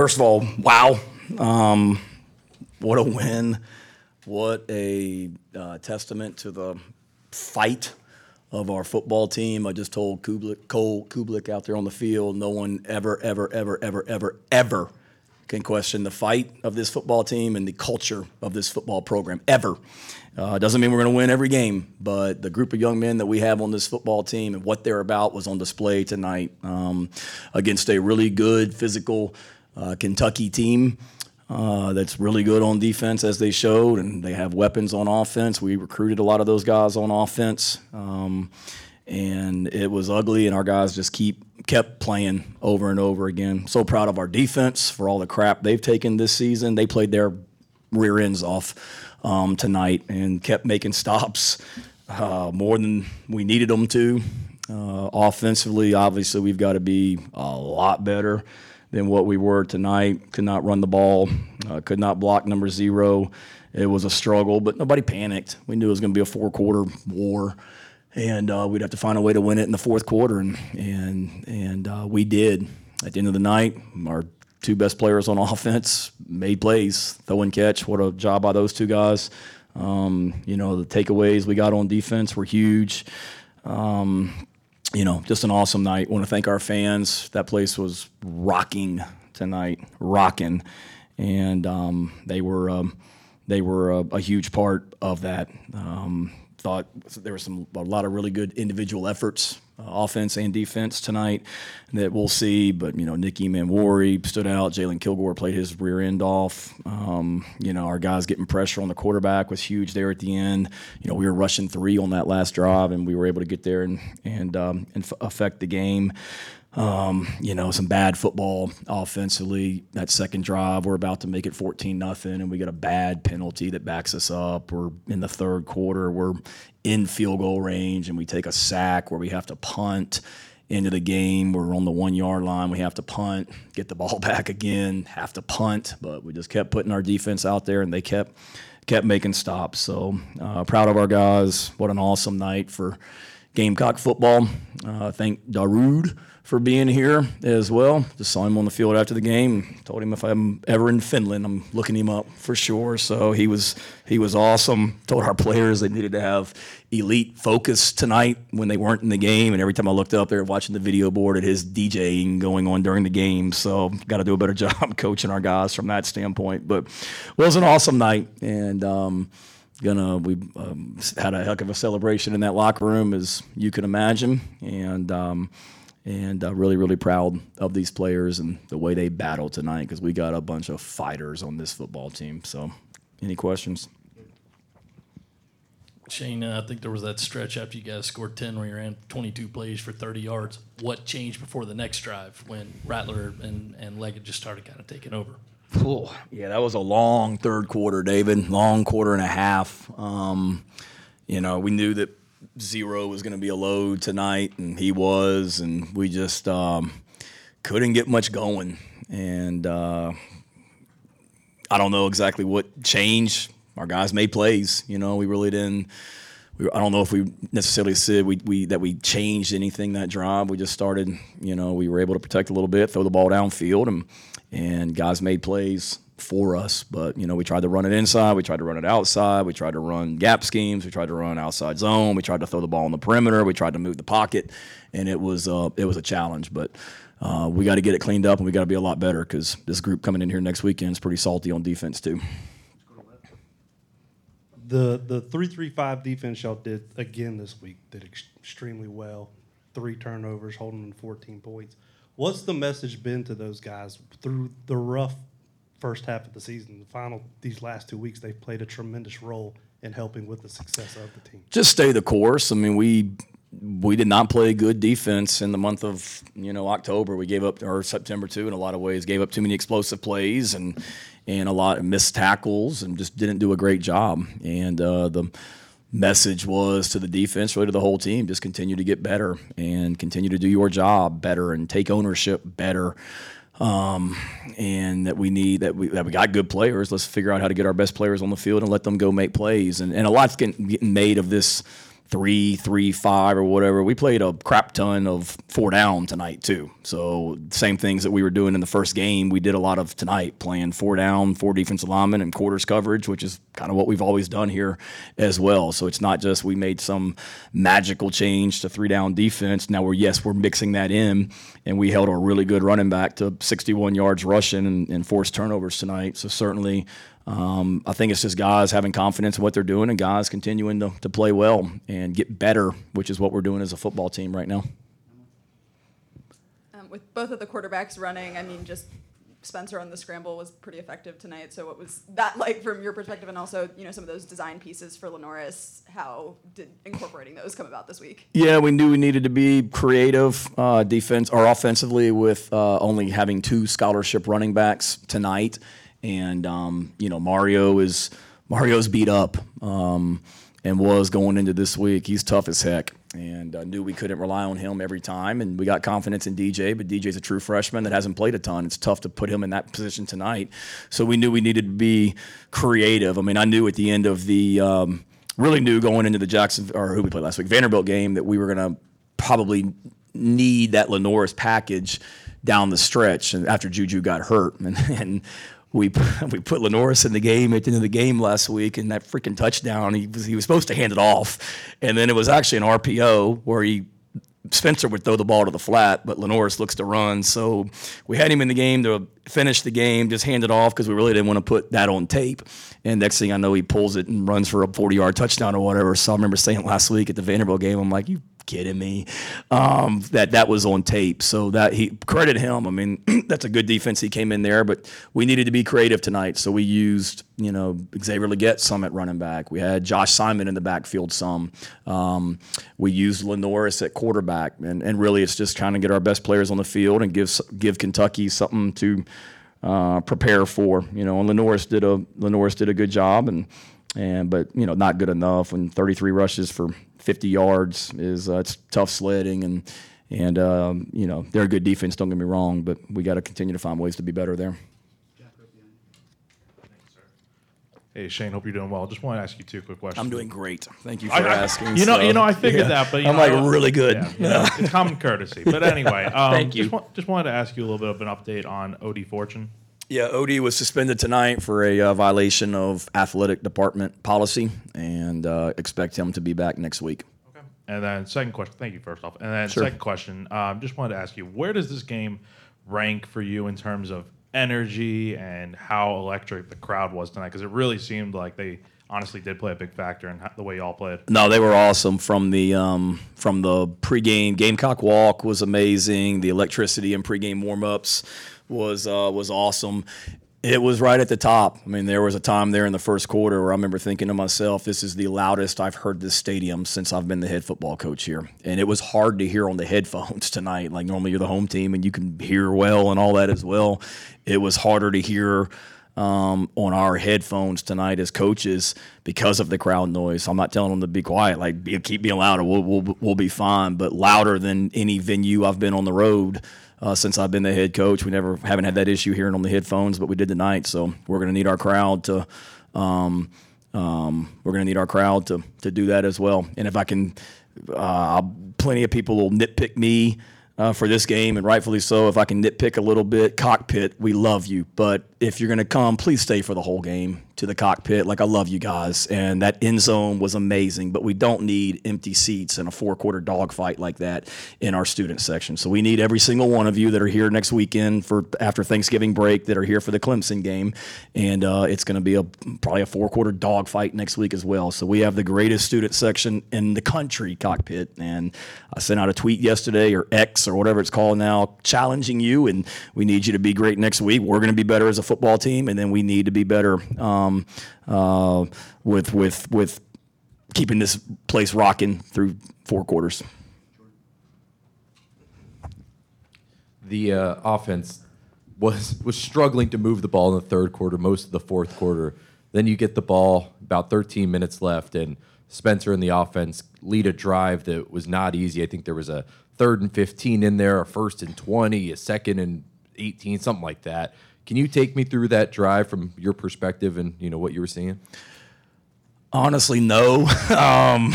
First of all, wow. Um, what a win. What a uh, testament to the fight of our football team. I just told Kublik, Cole Kublik out there on the field, no one ever, ever, ever, ever, ever, ever can question the fight of this football team and the culture of this football program ever. Uh, doesn't mean we're going to win every game, but the group of young men that we have on this football team and what they're about was on display tonight um, against a really good physical uh, Kentucky team. Uh, that's really good on defense, as they showed, and they have weapons on offense. We recruited a lot of those guys on offense, um, and it was ugly. And our guys just keep kept playing over and over again. So proud of our defense for all the crap they've taken this season. They played their rear ends off um, tonight and kept making stops uh, more than we needed them to. Uh, offensively, obviously, we've got to be a lot better than what we were tonight. Could not run the ball, uh, could not block number zero. It was a struggle, but nobody panicked. We knew it was going to be a four quarter war. And uh, we'd have to find a way to win it in the fourth quarter, and and and uh, we did. At the end of the night, our two best players on offense made plays, throw and catch. What a job by those two guys. Um, you know, the takeaways we got on defense were huge. Um, you know, just an awesome night. Want to thank our fans. That place was rocking tonight, rocking, and um, they were um, they were a, a, huge part of that. Um, thought there was some a lot of really good individual efforts, offense and defense tonight that we'll see. But you know, Nick Emmanwori stood out. Jalen Kilgore played his rear end off. Um, you know, our guys getting pressure on the quarterback was huge there at the end. You know, we were rushing three on that last drive, and we were able to get there and and um, and f- affect the game. Um, you know, some bad football offensively. That second drive, we're about to make it 14 nothing, and we get a bad penalty that backs us up. We're in the third quarter, we're in field goal range, and we take a sack where we have to punt into the game. We're on the one yard line. We have to punt, get the ball back again, have to punt, but we just kept putting our defense out there, and they kept kept making stops. So uh, proud of our guys. What an awesome night for Gamecock football. Uh, thank Darude for being here as well. Just saw him on the field after the game. Told him if I'm ever in Finland, I'm looking him up for sure. So he was he was awesome. Told our players they needed to have elite focus tonight when they weren't in the game. And every time I looked up there watching the video board at his DJing going on during the game. So got to do a better job coaching our guys from that standpoint. But it was an awesome night and. Um, gonna we um, had a heck of a celebration in that locker room as you can imagine and um, and uh, really, really proud of these players and the way they battled tonight because we got a bunch of fighters on this football team. So, any questions? Shane, uh, I think there was that stretch after you guys scored 10 where you ran 22 plays for 30 yards. What changed before the next drive when Rattler and, and Legette just started kind of taking over? Oh, yeah, that was a long third quarter, David. Long quarter and a half. Um, you know, we knew that zero was going to be a load tonight, and he was, and we just um, couldn't get much going. And uh, I don't know exactly what changed. Our guys made plays. You know, we really didn't. We, I don't know if we necessarily said we, we that we changed anything that drive. We just started. You know, we were able to protect a little bit, throw the ball downfield, and and guys made plays for us. But you know, we tried to run it inside, we tried to run it outside, we tried to run gap schemes, we tried to run outside zone, we tried to throw the ball in the perimeter, we tried to move the pocket, and it was uh, it was a challenge. But uh, we got to get it cleaned up, and we got to be a lot better because this group coming in here next weekend is pretty salty on defense too. The the three three five defense y'all did again this week did extremely well. Three turnovers, holding them 14 points. What's the message been to those guys through the rough first half of the season. The final these last two weeks, they've played a tremendous role in helping with the success of the team. Just stay the course. I mean, we we did not play good defense in the month of you know October. We gave up or September too in a lot of ways. Gave up too many explosive plays and and a lot of missed tackles and just didn't do a great job. And uh, the message was to the defense, really to the whole team, just continue to get better and continue to do your job better and take ownership better um, and that we need that we that we got good players. Let's figure out how to get our best players on the field and let them go make plays. And, and a lot's getting, getting made of this three, three, five, or whatever. We played a crap ton of four down tonight too. So same things that we were doing in the first game, we did a lot of tonight, playing four down, four defensive linemen, and quarters coverage, which is kind of what we've always done here as well. So it's not just we made some magical change to three down defense. Now we're yes, we're mixing that in, and we held a really good running back to 61 yards rushing and, and forced turnovers tonight. So certainly. Um, I think it's just guys having confidence in what they're doing and guys continuing to, to play well and get better, which is what we're doing as a football team right now. Um, with both of the quarterbacks running, I mean, just Spencer on the scramble was pretty effective tonight. So what was that like from your perspective, and also you know some of those design pieces for LaNorris? How did incorporating those come about this week? Yeah, we knew we needed to be creative uh, defense or offensively with uh, only having two scholarship running backs tonight, and um, you know Mario is Mario's beat up um, and was going into this week. He's tough as heck, and I knew we couldn't rely on him every time. And we got confidence in DJ, but DJ's a true freshman that hasn't played a ton. It's tough to put him in that position tonight. So we knew we needed to be creative. I mean, I knew at the end of the um, really knew going into the Jackson or who we played last week Vanderbilt game that we were to probably need that LaNorris package down the stretch and after Juju got hurt and, and we we put LaNorris in the game at the end of the game last week and that freaking touchdown he was he was supposed to hand it off and then it was actually an RPO where he Spencer would throw the ball to the flat, but LaNorris looks to run. So we had him in the game to finish the game, just hand it off because we really didn't want to put that on tape. And next thing I know, he pulls it and runs for a 40 yard touchdown or whatever. So I remember saying last week at the Vanderbilt game, I'm like, you kidding me? Um, that that was on tape. So that he credit him. I mean, that's a good defense. He came in there, but we needed to be creative tonight. So we used you know Xavier Legette some at running back. We had Josh Simon in the backfield some. Um, we used LaNorris at quarterback, and and really it's just trying to get our best players on the field and give give Kentucky something to. Uh, prepare for you know, and LaNorris did a LaNorris did a good job, and and but you know not good enough. When 33 rushes for 50 yards is uh, it's tough sledding and and um, you know they're a good defense. Don't get me wrong, but we got to continue to find ways to be better there. Hey Shane, hope you're doing well. Just want to ask you two quick questions. I'm doing great. Thank you for I- I- asking. You know, so, you know, I figured yeah. that, but you I'm know, like I- really good. Yeah, you know, it's common courtesy. But anyway, um, Thank you. Just, wa- just wanted to ask you a little bit of an update on Odie Fortune. Yeah, Odie was suspended tonight for a uh, violation of athletic department policy, and uh, expect him to be back next week. Okay. And then second question. Thank you first off. And then Sure. second question. Um, just wanted to ask you, where does this game rank for you in terms of energy and how electric the crowd was tonight? Because it really seemed like they honestly did play a big factor in how, the way y'all played. No, they were awesome from the um, from the pregame Gamecock walk was amazing. The electricity and pregame warmups was uh, was awesome. It was right at the top. I mean, there was a time there in the first quarter where I remember thinking to myself, "This is the loudest I've heard this stadium since I've been the head football coach here." And it was hard to hear on the headphones tonight. Like normally you're the home team and you can hear well and all that as well. It was harder to hear um, on our headphones tonight as coaches because of the crowd noise. I'm not telling them to be quiet, like keep being louder. We'll, we'll we'll be fine, but louder than any venue I've been on the road uh, since I've been the head coach. We never haven't had that issue hearing on the headphones, but we did tonight. So we're going to need our crowd to. Um, um, we're going to need our crowd to to do that as well. And if I can, uh, plenty of people will nitpick me uh, for this game, and rightfully so. If I can nitpick a little bit, cockpit, we love you. But if you're going to come, please stay for the whole game to the cockpit. Like I love you guys, and that end zone was amazing. But we don't need empty seats and a four quarter dogfight like that in our student section. So we need every single one of you that are here next weekend for after Thanksgiving break that are here for the Clemson game, and uh, it's going to be a probably a four quarter dogfight next week as well. So we have the greatest student section in the country cockpit, and I sent out a tweet yesterday or X or whatever it's called now, challenging you, and we need you to be great next week. We're going to be better as a football team, and then we need to be better um, uh, with with with keeping this place rocking through four quarters. the uh, offense was was struggling to move the ball in the third quarter, most of the fourth quarter. Then you get the ball about 13 minutes left, and Spencer and the offense lead a drive that was not easy. I think there was a third and 15 in there, a first and 20, a second and 18, something like that. Can you take me through that drive from your perspective and you know what you were seeing? Honestly, no. um,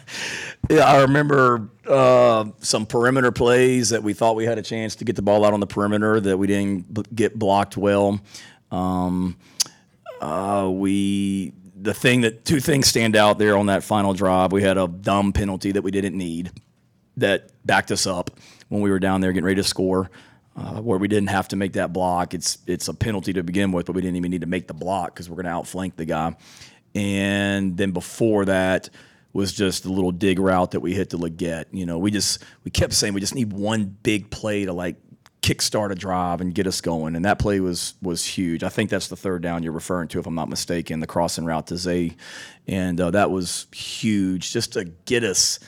yeah, I remember uh, some perimeter plays that we thought we had a chance to get the ball out on the perimeter that we didn't b- get blocked well. Um, uh, we the thing that two things stand out there on that final drive. We had a dumb penalty that we didn't need that backed us up when we were down there getting ready to score. Uh, where we didn't have to make that block. It's it's a penalty to begin with, but we didn't even need to make the block because we're going to outflank the guy. And then before that was just a little dig route that we hit to Legette. You know, we just we kept saying we just need one big play to like kickstart a drive and get us going. And that play was was huge. I think that's the third down you're referring to, if I'm not mistaken, the crossing route to Zay, and uh, that was huge just to get us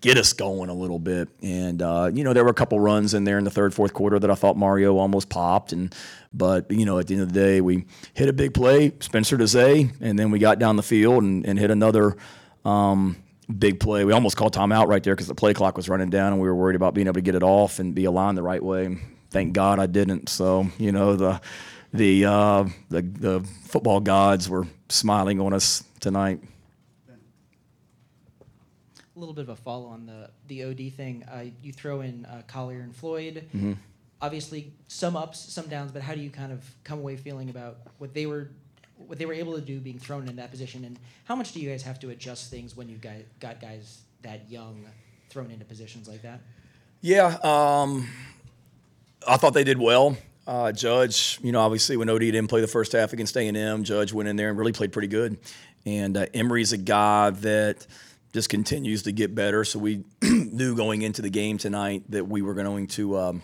get us going a little bit. And uh, you know, there were a couple runs in there in the third, fourth quarter that I thought Mario almost popped. And but you know, at the end of the day, we hit a big play, Spencer Zay, and then we got down the field and, and hit another. Um, big play. We almost called timeout right there because the play clock was running down, and we were worried about being able to get it off and be aligned the right way. Thank God I didn't. So you know the the uh, the, the football gods were smiling on us tonight. A little bit of a follow on the the OD thing. Uh, you throw in uh, Collier and Floyd. Mm-hmm. Obviously, some ups, some downs. But how do you kind of come away feeling about what they were, what they were able to do being thrown in that position, and how much do you guys have to adjust things when you guys got guys that young thrown into positions like that? Yeah, um, I thought they did well. Uh, Judge, you know, obviously when OD didn't play the first half against A&M, Judge went in there and really played pretty good. And uh, Emory's a guy that just continues to get better. So we knew going into the game tonight that we were going to um,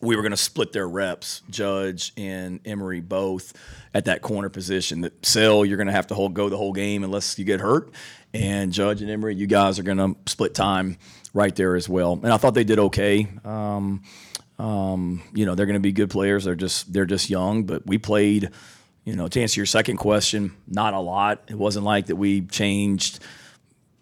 we were going to split their reps, Judge and Emory both at that corner position. That Sell, you're going to have to hold go the whole game unless you get hurt, and Judge and Emory, you guys are going to split time right there as well. And I thought they did okay. Um, um, you know, they're going to be good players. They're just they're just young, but we played. You know, to answer your second question, not a lot. It wasn't like that we changed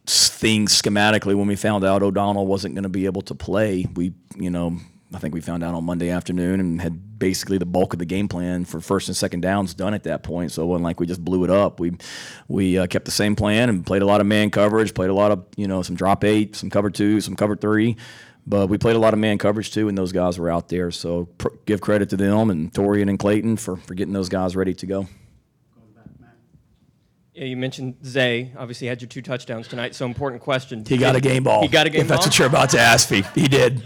things schematically when we found out O'Donnell wasn't going to be able to play. We, you know, I think we found out on Monday afternoon and had basically the bulk of the game plan for first and second downs done at that point. So it wasn't like we just blew it up. We we uh, kept the same plan and played a lot of man coverage, played a lot of you know some drop eight, some cover two, some cover three. But we played a lot of man coverage too, and those guys were out there. So pr- give credit to them and Torrian and Clayton for, for getting those guys ready to go. Yeah, you mentioned Zay. Obviously, had your two touchdowns tonight. So important question. He got a game ball. He got a game ball. if that's what you're about to ask me. He did.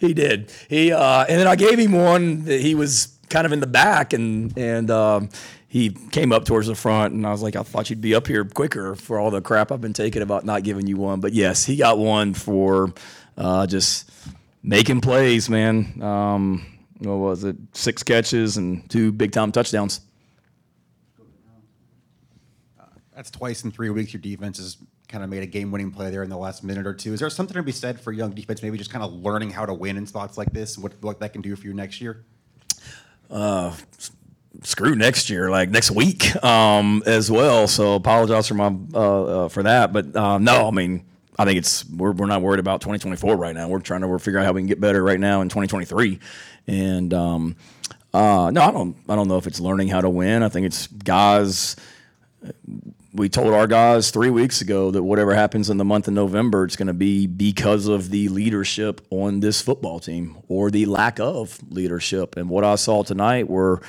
He did. He uh, and then I gave him one that he was kind of in the back and and um, he came up towards the front and I was like, I thought you'd be up here quicker for all the crap I've been taking about not giving you one. But yes, he got one for uh, just making plays, man. Um, what was it? Six catches and two big time touchdowns. That's twice in three weeks your defense has kind of made a game-winning play there in the last minute or two. Is there something to be said for young defense, maybe just kind of learning how to win in spots like this, what, what that can do for you next year? Uh, screw next year, like next week, um, as well. So apologize for my uh, uh, for that, but uh, no, I mean, I think it's we're, we're not worried about 2024 right now. We're trying to we're figuring out how we can get better right now in 2023, and um, uh, no, I don't I don't know if it's learning how to win. I think it's guys. We told our guys three weeks ago that whatever happens in the month of November, it's going to be because of the leadership on this football team or the lack of leadership. And what I saw tonight were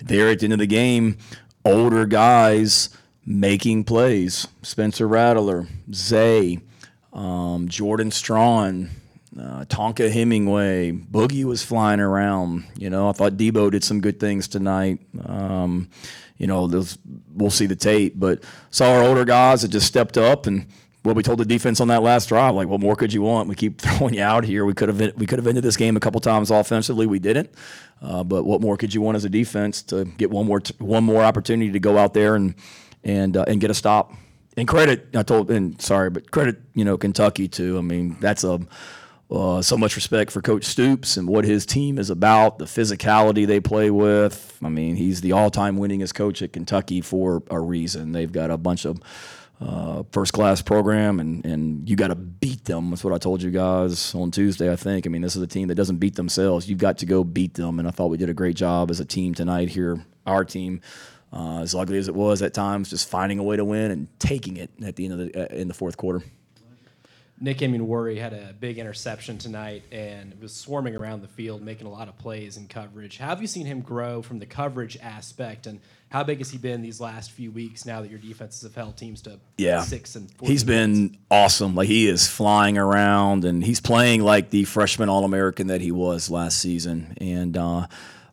there at the end of the game, older guys making plays. Spencer Rattler, Zay, um, Jordan Strachan, uh, Tonka Hemingway, Boogie was flying around. You know, I thought Debo did some good things tonight. Um, you know, we'll see the tape, but saw our older guys that just stepped up and what we told the defense on that last drive, like, what more could you want? We keep throwing you out here. We could have we could have ended this game a couple times offensively. We didn't, uh, but what more could you want as a defense to get one more t- one more opportunity to go out there and and uh, and get a stop? And credit, I told, and sorry, but credit, you know, Kentucky too. I mean, that's a uh, so much respect for Coach Stoops and what his team is about, the physicality they play with. I mean, he's the all-time winningest coach at Kentucky for a reason. They've got a bunch of uh, first-class program, and and you got to beat them. That's what I told you guys on Tuesday. I think. I mean, this is a team that doesn't beat themselves. You've got to go beat them, and I thought we did a great job as a team tonight here, our team. uh, as ugly as it was at times, just finding a way to win and taking it at the end of the uh, in the fourth quarter. Nick Worry had a big interception tonight and was swarming around the field, making a lot of plays and coverage. How have you seen him grow from the coverage aspect, and how big has he been these last few weeks now that your defenses have held teams to yeah. six and 14 He's been awesome. Like he is flying around and he's playing like the freshman All American that he was last season. And uh,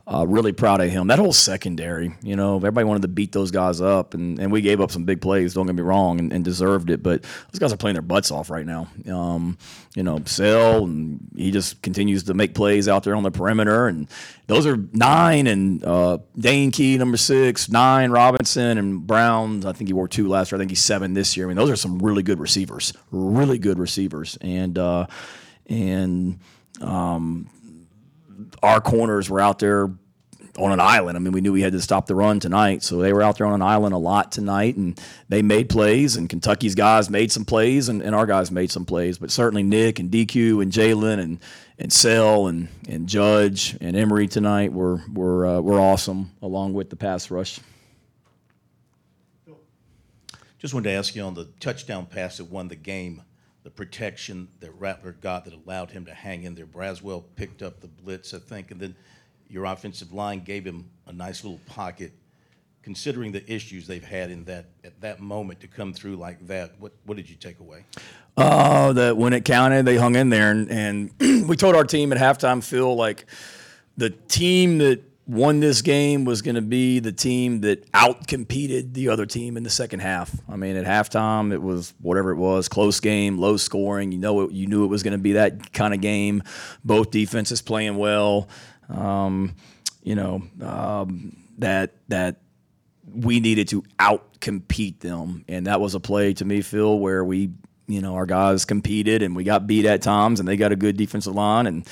uh, really proud of him. That whole secondary, you know, everybody wanted to beat those guys up, and, and we gave up some big plays. Don't get me wrong, and, and deserved it. But those guys are playing their butts off right now. Um, you know, Sell, and he just continues to make plays out there on the perimeter. And those are nine and uh, Dane Key, number six, nine Robinson and Brown. I think he wore two last year. I think he's seven this year. I mean, those are some really good receivers, really good receivers, and uh, and. Um, our corners were out there on an island. I mean, we knew we had to stop the run tonight, so they were out there on an island a lot tonight, and they made plays. And Kentucky's guys made some plays, and, and our guys made some plays. But certainly Nick and DQ and Jalen and and Sell and and Judge and Emory tonight were were uh, were awesome, along with the pass rush. Just wanted to ask you on the touchdown pass that won the game, the protection that Rattler got that allowed him to hang in there. Braswell picked up the blitz, I think, and then your offensive line gave him a nice little pocket. Considering the issues they've had in that at that moment to come through like that, what what did you take away? Uh, that when it counted, they hung in there, and, and we told our team at halftime, Phil, like the team that won this game was going to be the team that outcompeted the other team in the second half. I mean, at halftime, it was whatever it was, close game, low scoring. You know, it, you knew it was going to be that kind of game. Both defenses playing well. Um, you know um, that that we needed to outcompete them, and that was a play to me, Phil, where we you know our guys competed and we got beat at times, and they got a good defensive line and.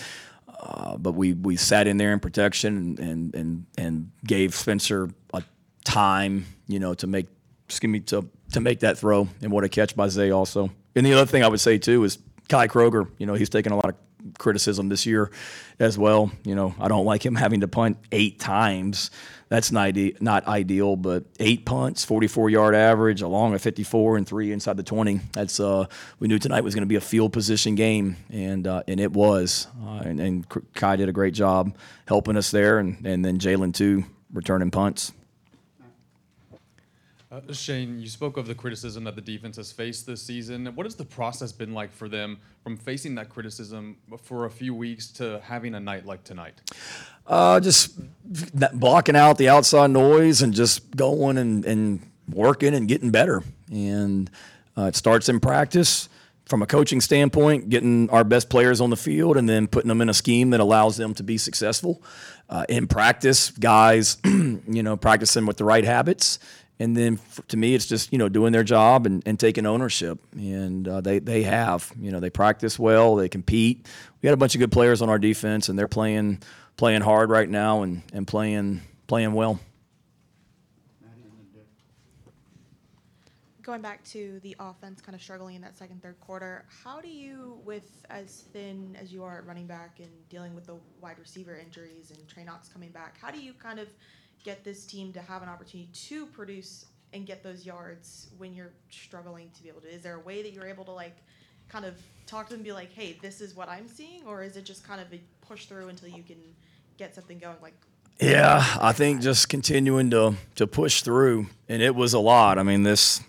Uh, but we, we sat in there in protection and, and, and, gave Spencer a time, you know, to make excuse me to to make that throw and what a catch by Zay also. And the other thing I would say too is Kai Kroeger. You know, he's taken a lot of criticism this year as well. You know, I don't like him having to punt eight times. That's not, ide- not ideal, but eight punts, 44 yard average, along a 54 and three inside the 20. That's uh, we knew tonight was going to be a field position game, and uh, and it was. Uh, and, and Kai did a great job helping us there, and, and then Jalen too, returning punts. Uh, Shane, you spoke of the criticism that the defense has faced this season. What has the process been like for them from facing that criticism for a few weeks to having a night like tonight? Uh, just blocking out the outside noise and just going and, and working and getting better. And uh, it starts in practice from a coaching standpoint, getting our best players on the field and then putting them in a scheme that allows them to be successful. Uh, in practice, guys, you know, practicing with the right habits and then for, to me, it's just you know doing their job and, and taking ownership, and uh, they they have you know they practice well, they compete. We got a bunch of good players on our defense, and they're playing playing hard right now and, and playing playing well. Going back to the offense, kind of struggling in that second third quarter, how do you, with as thin as you are at running back and dealing with the wide receiver injuries and Trey Knox coming back, how do you kind of get this team to have an opportunity to produce and get those yards when you're struggling to be able to? Is there a way that you're able to like kind of talk to them and be like, hey, this is what I'm seeing? Or is it just kind of a push through until you can get something going? Like, yeah, I think just continuing to to push through, and it was a lot. I mean, this,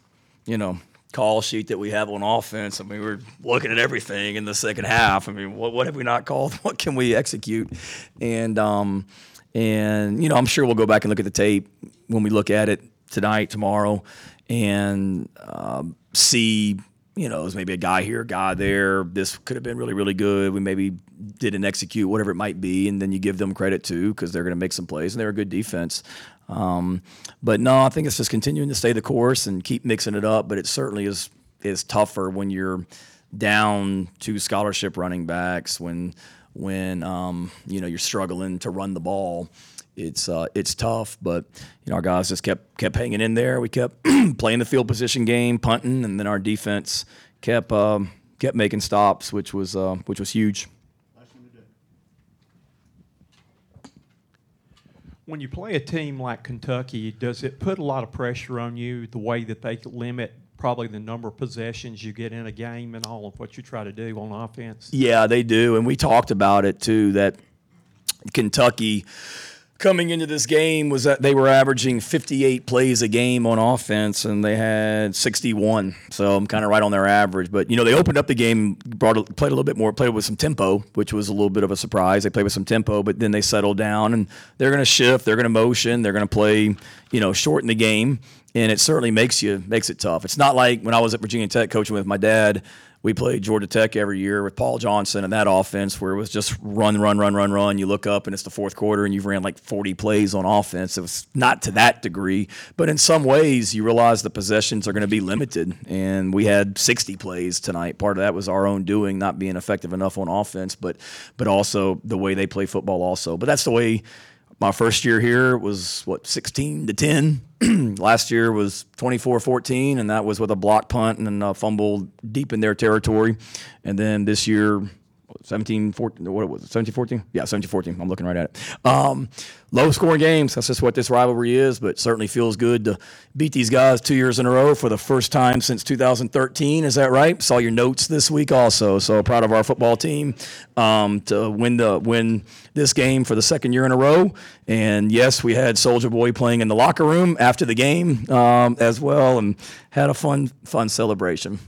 you know, call sheet that we have on offense. I mean, we're looking at everything in the second half. I mean, what what have we not called? What can we execute? And um, and, you know, I'm sure we'll go back and look at the tape when we look at it tonight, tomorrow, and um, see, you know, there's maybe a guy here, a guy there. This could have been really, really good. We maybe didn't execute, whatever it might be. And then you give them credit too, because they're going to make some plays and they're a good defense. Um, but no, I think it's just continuing to stay the course and keep mixing it up. But it certainly is is tougher when you're down two scholarship running backs when when um, you know you're struggling to run the ball. It's uh, it's tough, but you know our guys just kept kept hanging in there. We kept playing the field position game, punting, and then our defense kept um, kept making stops, which was uh, which was huge. when you play a team like Kentucky, does it put a lot of pressure on you the way that they limit probably the number of possessions you get in a game and all of what you try to do on offense? Yeah, they do, and we talked about it too. That Kentucky coming into this game was that they were averaging 58 plays a game on offense, and they had 61. So I'm kind of right on their average. But you know, they opened up the game, brought a- played a little bit more, played with some tempo, which was a little bit of a surprise. They played with some tempo, but then they settled down, and they're going to shift, they're going to motion, they're going to play, you know, shorten the game, and it certainly makes you makes it tough. It's not like when I was at Virginia Tech coaching with my dad we played Georgia Tech every year with Paul Johnson and that offense where it was just run, run, run, run, run. You look up and it's the fourth quarter and you've ran like 40 plays on offense. It was not to that degree, but in some ways you realize the possessions are going to be limited. And we had 60 plays tonight. Part of that was our own doing, not being effective enough on offense, but but also the way they play football also. But that's the way my first year here was what 16 to 10 last year was 24-14 and that was with a block punt and a uh, fumble deep in their territory. And then this year 17 14 what was it 17 14 yeah 17 14 i'm looking right at it. Um, low scoring games. That's just what this rivalry is but certainly feels good to beat these guys two years in a row for the first time since 2013 is that right? Saw your notes this week also. So proud of our football team um, to win the win this game for the second year in a row. And yes we had soldier boy playing in the locker room after the game um, as well and had a fun fun celebration